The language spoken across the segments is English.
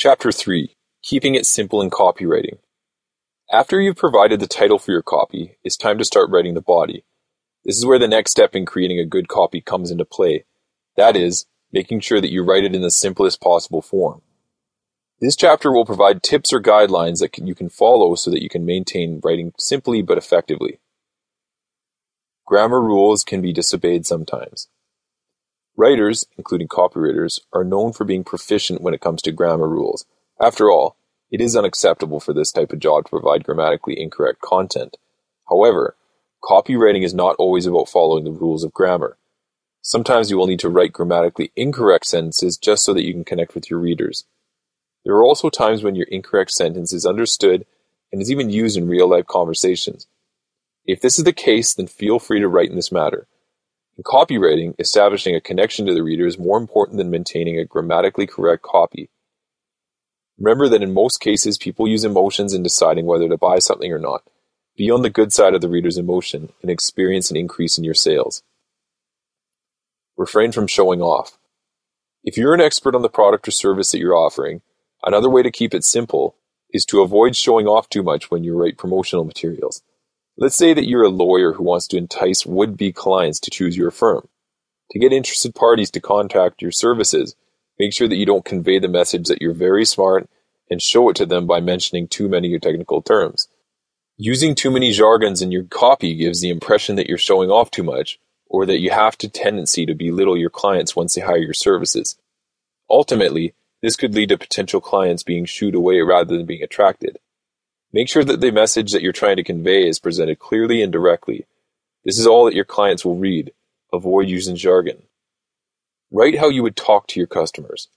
Chapter 3 Keeping It Simple in Copywriting. After you've provided the title for your copy, it's time to start writing the body. This is where the next step in creating a good copy comes into play. That is, making sure that you write it in the simplest possible form. This chapter will provide tips or guidelines that you can follow so that you can maintain writing simply but effectively. Grammar rules can be disobeyed sometimes. Writers, including copywriters, are known for being proficient when it comes to grammar rules. After all, it is unacceptable for this type of job to provide grammatically incorrect content. However, copywriting is not always about following the rules of grammar. Sometimes you will need to write grammatically incorrect sentences just so that you can connect with your readers. There are also times when your incorrect sentence is understood and is even used in real life conversations. If this is the case, then feel free to write in this matter. In copywriting, establishing a connection to the reader is more important than maintaining a grammatically correct copy. Remember that in most cases, people use emotions in deciding whether to buy something or not. Be on the good side of the reader's emotion and experience an increase in your sales. Refrain from showing off. If you're an expert on the product or service that you're offering, another way to keep it simple is to avoid showing off too much when you write promotional materials. Let's say that you're a lawyer who wants to entice would be clients to choose your firm. To get interested parties to contact your services, make sure that you don't convey the message that you're very smart and show it to them by mentioning too many of your technical terms. Using too many jargons in your copy gives the impression that you're showing off too much, or that you have a tendency to belittle your clients once they hire your services. Ultimately, this could lead to potential clients being shooed away rather than being attracted. Make sure that the message that you're trying to convey is presented clearly and directly. This is all that your clients will read. Avoid using jargon. Write how you would talk to your customers.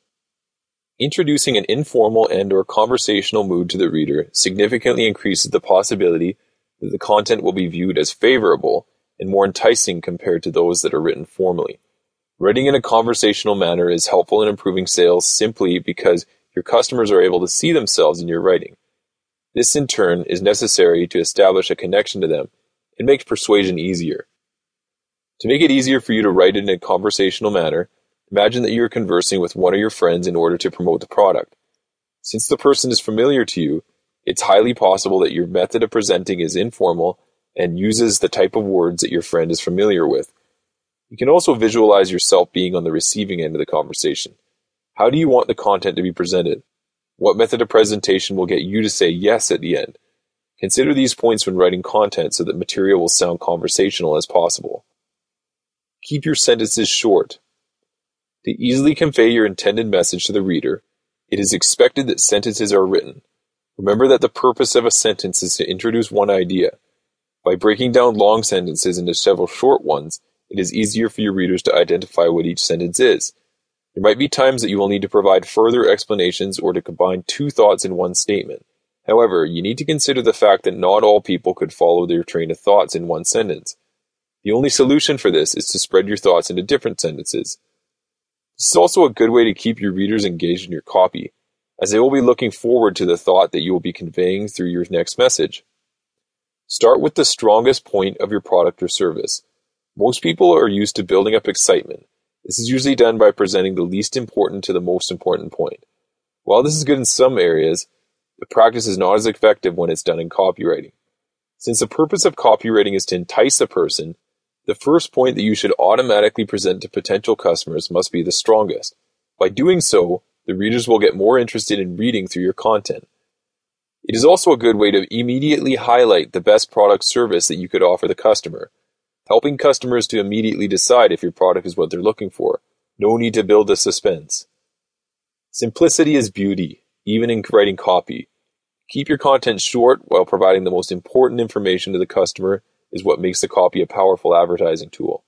Introducing an informal and or conversational mood to the reader significantly increases the possibility that the content will be viewed as favorable and more enticing compared to those that are written formally. Writing in a conversational manner is helpful in improving sales simply because your customers are able to see themselves in your writing. This in turn is necessary to establish a connection to them and makes persuasion easier. To make it easier for you to write it in a conversational manner, imagine that you are conversing with one of your friends in order to promote the product. Since the person is familiar to you, it's highly possible that your method of presenting is informal and uses the type of words that your friend is familiar with. You can also visualize yourself being on the receiving end of the conversation. How do you want the content to be presented? What method of presentation will get you to say yes at the end? Consider these points when writing content so that material will sound conversational as possible. Keep your sentences short. To easily convey your intended message to the reader, it is expected that sentences are written. Remember that the purpose of a sentence is to introduce one idea. By breaking down long sentences into several short ones, it is easier for your readers to identify what each sentence is. There might be times that you will need to provide further explanations or to combine two thoughts in one statement. However, you need to consider the fact that not all people could follow their train of thoughts in one sentence. The only solution for this is to spread your thoughts into different sentences. This is also a good way to keep your readers engaged in your copy, as they will be looking forward to the thought that you will be conveying through your next message. Start with the strongest point of your product or service. Most people are used to building up excitement, this is usually done by presenting the least important to the most important point. While this is good in some areas, the practice is not as effective when it's done in copywriting. Since the purpose of copywriting is to entice a person, the first point that you should automatically present to potential customers must be the strongest. By doing so, the readers will get more interested in reading through your content. It is also a good way to immediately highlight the best product service that you could offer the customer helping customers to immediately decide if your product is what they're looking for. No need to build a suspense. Simplicity is beauty, even in writing copy. Keep your content short while providing the most important information to the customer is what makes the copy a powerful advertising tool.